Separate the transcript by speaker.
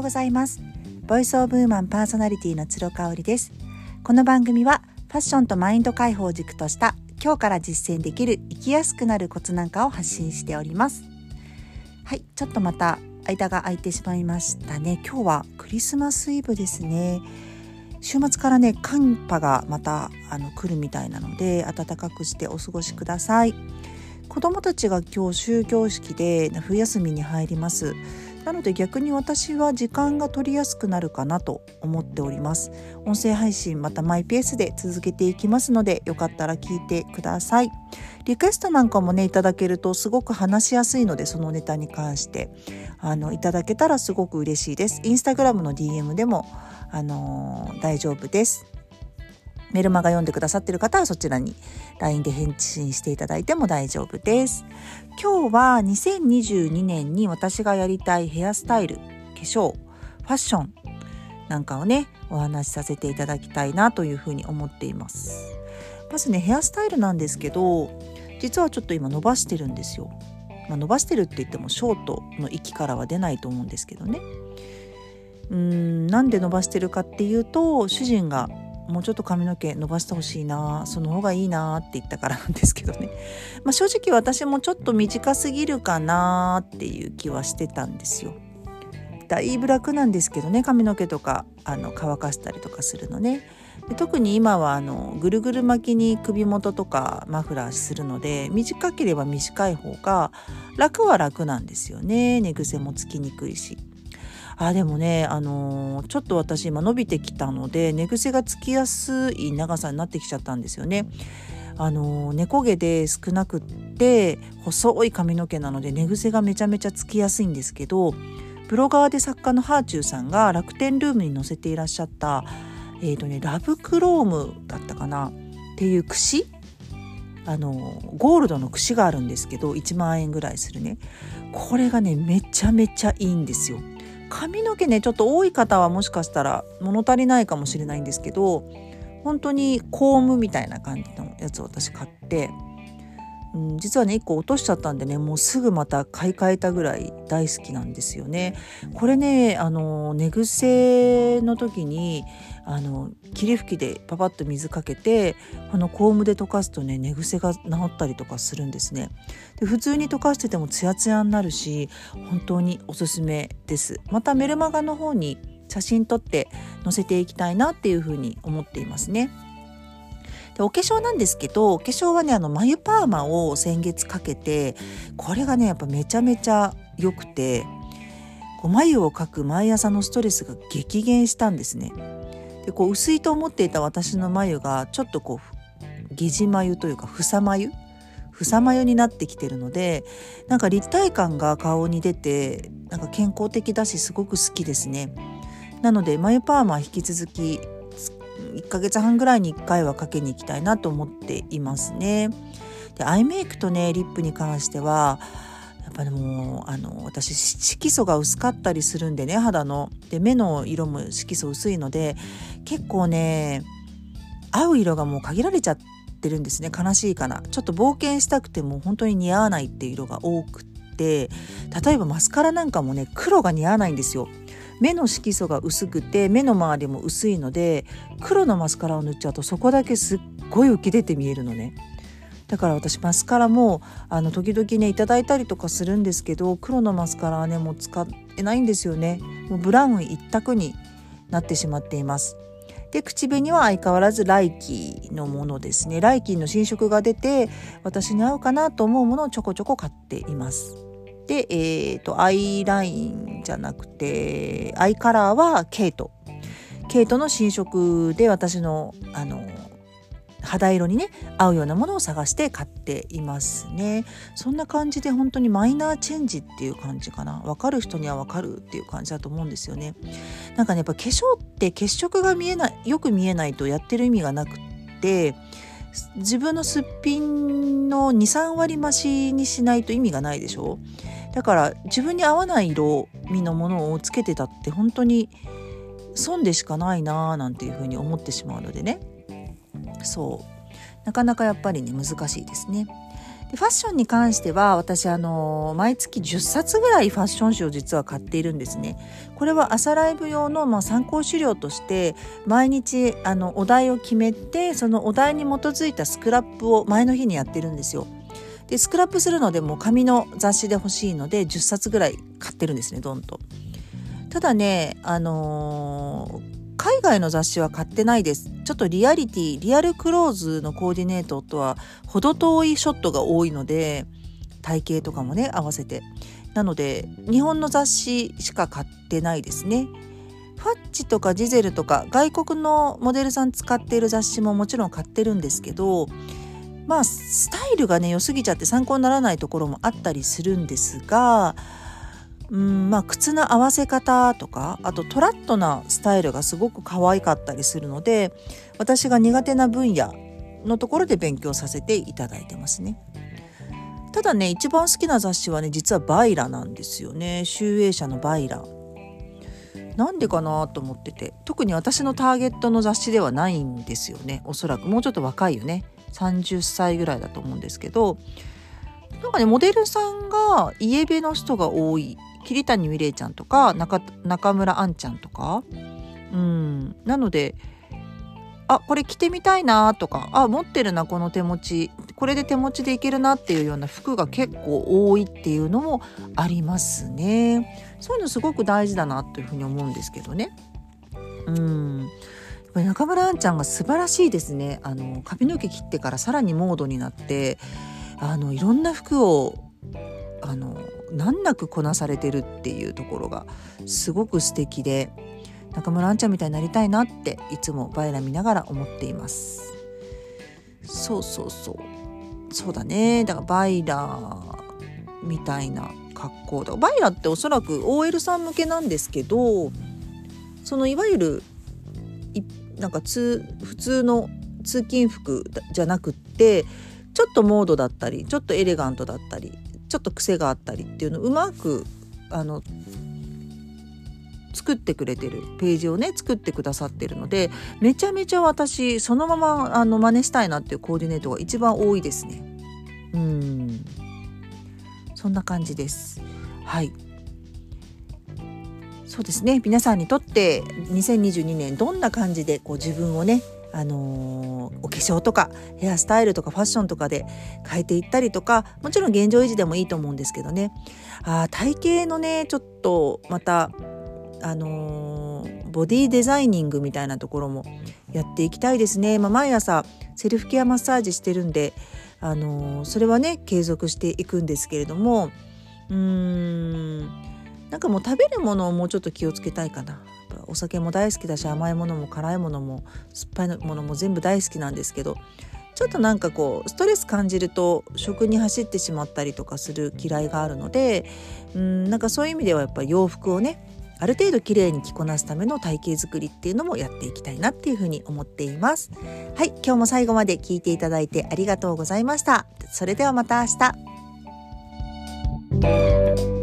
Speaker 1: ようございます。ボイスオブウーマンパーソナリティの鶴香織です。この番組はファッションとマインド解放軸とした今日から実践できる生きやすくなるコツなんかを発信しております。はいちょっとまた間が空いてしまいましたね。今日はクリスマスイブですね。週末からね寒波がまたあの来るみたいなので暖かくしてお過ごしください。子供たちが今日終業式で冬休みに入ります。なので逆に私は時間が取りやすくなるかなと思っております。音声配信またマイペースで続けていきますのでよかったら聞いてください。リクエストなんかもねいただけるとすごく話しやすいのでそのネタに関してあのいただけたらすごく嬉しいです。インスタグラムの DM でもあの、大丈夫です。メルマガ読んでくださってる方はそちらに LINE で返信していただいても大丈夫です。今日は2022年に私がやりたいヘアスタイル、化粧、ファッションなんかをね、お話しさせていただきたいなというふうに思っています。まずね、ヘアスタイルなんですけど、実はちょっと今伸ばしてるんですよ。まあ、伸ばしてるって言ってもショートの域からは出ないと思うんですけどね。うんなんで伸ばしてるかっていうと主人がもうちょっと髪の毛伸ばしてほしいなその方がいいなって言ったからなんですけどね、まあ、正直私もちょっと短すぎるかなっていう気はしてたんですよ。だいぶ楽なんですけどね髪の毛とかあの乾かしたりとかするのねで特に今はあのぐるぐる巻きに首元とかマフラーするので短ければ短い方が楽は楽なんですよね寝癖もつきにくいし。あでもねあのー、ちょっと私今伸びてきたので寝癖がつきやすい長さになってきちゃったんですよね。あの、猫毛で少なくって細い髪の毛なので寝癖がめちゃめちゃつきやすいんですけどブロガーで作家のハーチューさんが楽天ルームに載せていらっしゃったえーとね、ラブクロームだったかなっていう櫛あのゴールドの櫛があるんですけど1万円ぐらいするねこれがねめちゃめちゃいいんですよ髪の毛ねちょっと多い方はもしかしたら物足りないかもしれないんですけど本当にコームみたいな感じのやつを私買って、うん、実はね1個落としちゃったんでねもうすぐまた買い替えたぐらい大好きなんですよね。これねあの寝癖の時にあの霧吹きでパパッと水かけてこのコームで溶かすとね寝癖が治ったりとかするんですね。で普通に溶かしててもツヤツヤになるし本当におすすめです。またメルマガの方に写真撮って載せていきたいなっていうふうに思っていますね。でお化粧なんですけどお化粧はねあの眉パーマを先月かけてこれがねやっぱめちゃめちゃ良くてこう眉を描く毎朝のストレスが激減したんですねでこう薄いと思っていた私の眉がちょっとこう下地眉というか房眉？房眉になってきてるのでなんか立体感が顔に出てなんか健康的だしすごく好きですね。なので眉パーマ引き続き1ヶ月半ぐらいに1回はかけに行きたいなと思っていますね。でアイメイクとねリップに関してはやっぱりもうあの私色素が薄かったりするんでね肌の。で目の色も色素薄いので結構ね合う色がもう限られちゃってるんですね。悲しいかな。ちょっと冒険したくても本当に似合わないっていう色が多くって。例えばマスカラなんかもね黒が似合わないんですよ。目の色素が薄くて目の周りも薄いので黒のマスカラを塗っちゃうとそこだけすっごい浮き出て見えるのね。だから私マスカラもあの時々ねいただいたりとかするんですけど黒のマスカラはねもう使えないんですよね。もうブラウン一択になってしまっています。で口紅は相変わらずライキーのものですね。ライキーの新色が出て私に合うかなと思うものをちょこちょこ買っています。でえーと、とアイラインじゃなくてアイカラーはケイト。ケイトの新色で私のあの肌色にね合うようなものを探して買っていますね。そんな感じで本当にマイナーチェンジっていう感じかな。分かる人には分かるっていう感じだと思うんですよね。なんかねやっぱ化粧って血色が見えないよく見えないとやってる意味がなくって自分のすっぴんの23割増しにしないと意味がないでしょ。だから自分に合わない色味のものをつけてたって本当に損でしかないなーなんていうふうに思ってしまうのでねそうなかなかやっぱりね難しいですね。でファッションに関しては私あの毎月10冊ぐらいファッション誌を実は買っているんですね。これは朝ライブ用の、まあ、参考資料として毎日あのお題を決めてそのお題に基づいたスクラップを前の日にやってるんですよ。でスクラップするのでも紙の雑誌で欲しいので10冊ぐらい買ってるんですねどんと。ただねあのー海外の雑誌は買ってないです。ちょっとリアリティ、リアルクローズのコーディネートとは程遠いショットが多いので、体型とかもね、合わせて。なので、日本の雑誌しか買ってないですね。ファッチとかジゼルとか外国のモデルさん使っている雑誌ももちろん買ってるんですけど、まあスタイルがね良すぎちゃって参考にならないところもあったりするんですがうんまあ靴の合わせ方とかあとトラットなスタイルがすごく可愛かったりするので私が苦手な分野のところで勉強させていただいてますね。ただね一番好きな雑誌はね実はバイラなんですよね集英社のバイラ。なんでかなと思ってて特に私のターゲットの雑誌ではないんですよねおそらくもうちょっと若いよね30歳ぐらいだと思うんですけどなんかねモデルさんがイエベの人が多い桐谷美玲ちゃんとか中村あんちゃんとかうんなのであこれ着てみたいなとかあ持ってるなこの手持ちこれで手持ちでいけるなっていうような服が結構多いっていうのもありますね。そういうのすごく大事だなというふうに思うんですけどね。うん。中村あんちゃんが素晴らしいですね。あの髪の毛切ってからさらにモードになってあのいろんな服をあの難なくこなされてるっていうところがすごく素敵で中村あんちゃんみたいになりたいなっていつもバイラ見ながら思っています。そうそうそう。そうだね。だからバイラみたいな格好だ。バイラっておそらく OL さん向けなんですけどそのいわゆるなんか普通の通勤服じゃなくってちょっとモードだったりちょっとエレガントだったりちょっと癖があったりっていうのをうまくあの作ってくれてるページをね作ってくださってるのでめちゃめちゃ私そのままあの真似したいなっていうコーディネートが一番多いですね。うん。そんな感じです。はい。そうですね。皆さんにとって2022年どんな感じでこう自分をねあのー、お化粧とかヘアスタイルとかファッションとかで変えていったりとかもちろん現状維持でもいいと思うんですけどね。あ体型のねちょっとまたあのー、ボディデザイニングみたいなところもやっていきたいですね、まあ、毎朝セルフケアマッサージしてるんで、あのー、それはね継続していくんですけれどもうーんなんかもう食べるものをもうちょっと気をつけたいかなお酒も大好きだし甘いものも辛いものも酸っぱいものも全部大好きなんですけどちょっとなんかこうストレス感じると食に走ってしまったりとかする嫌いがあるのでうんなんかそういう意味ではやっぱり洋服をねある程度綺麗に着こなすための体型作りっていうのもやっていきたいなっていうふうに思っています。はい、今日も最後まで聞いていただいてありがとうございました。それではまた明日。